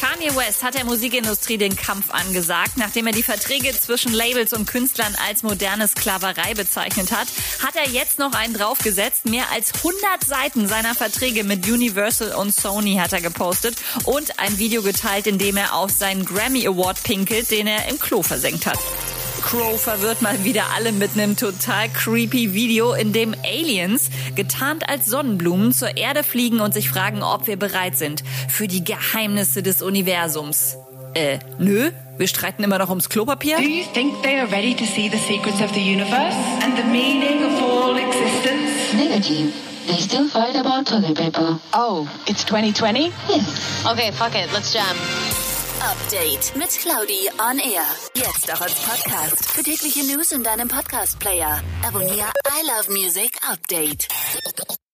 Kanye West hat der Musikindustrie den Kampf angesagt. Nachdem er die Verträge zwischen Labels und Künstlern als moderne Sklaverei bezeichnet hat, hat er jetzt noch einen draufgesetzt. Mehr als 100 Seiten seiner Verträge mit Universal und Sony hat er gepostet und ein Video geteilt, in dem er auf seinen Grammy Award pinkelt, den er im Klo versenkt hat. Crow verwirrt mal wieder alle mit einem total creepy Video, in dem Aliens getarnt als Sonnenblumen zur Erde fliegen und sich fragen, ob wir bereit sind für die Geheimnisse des Universums. Äh, nö, wir streiten immer noch ums Klopapier. Do you think they are ready to see the secrets of the universe and the meaning of all existence? Negative. They still fight about toilet paper. Oh, it's 2020? Yes. Okay, fuck it, let's jam. Update mit Claudi on Air. Jetzt auch als Podcast. Für tägliche News in deinem Podcast-Player. Abonniere I Love Music Update.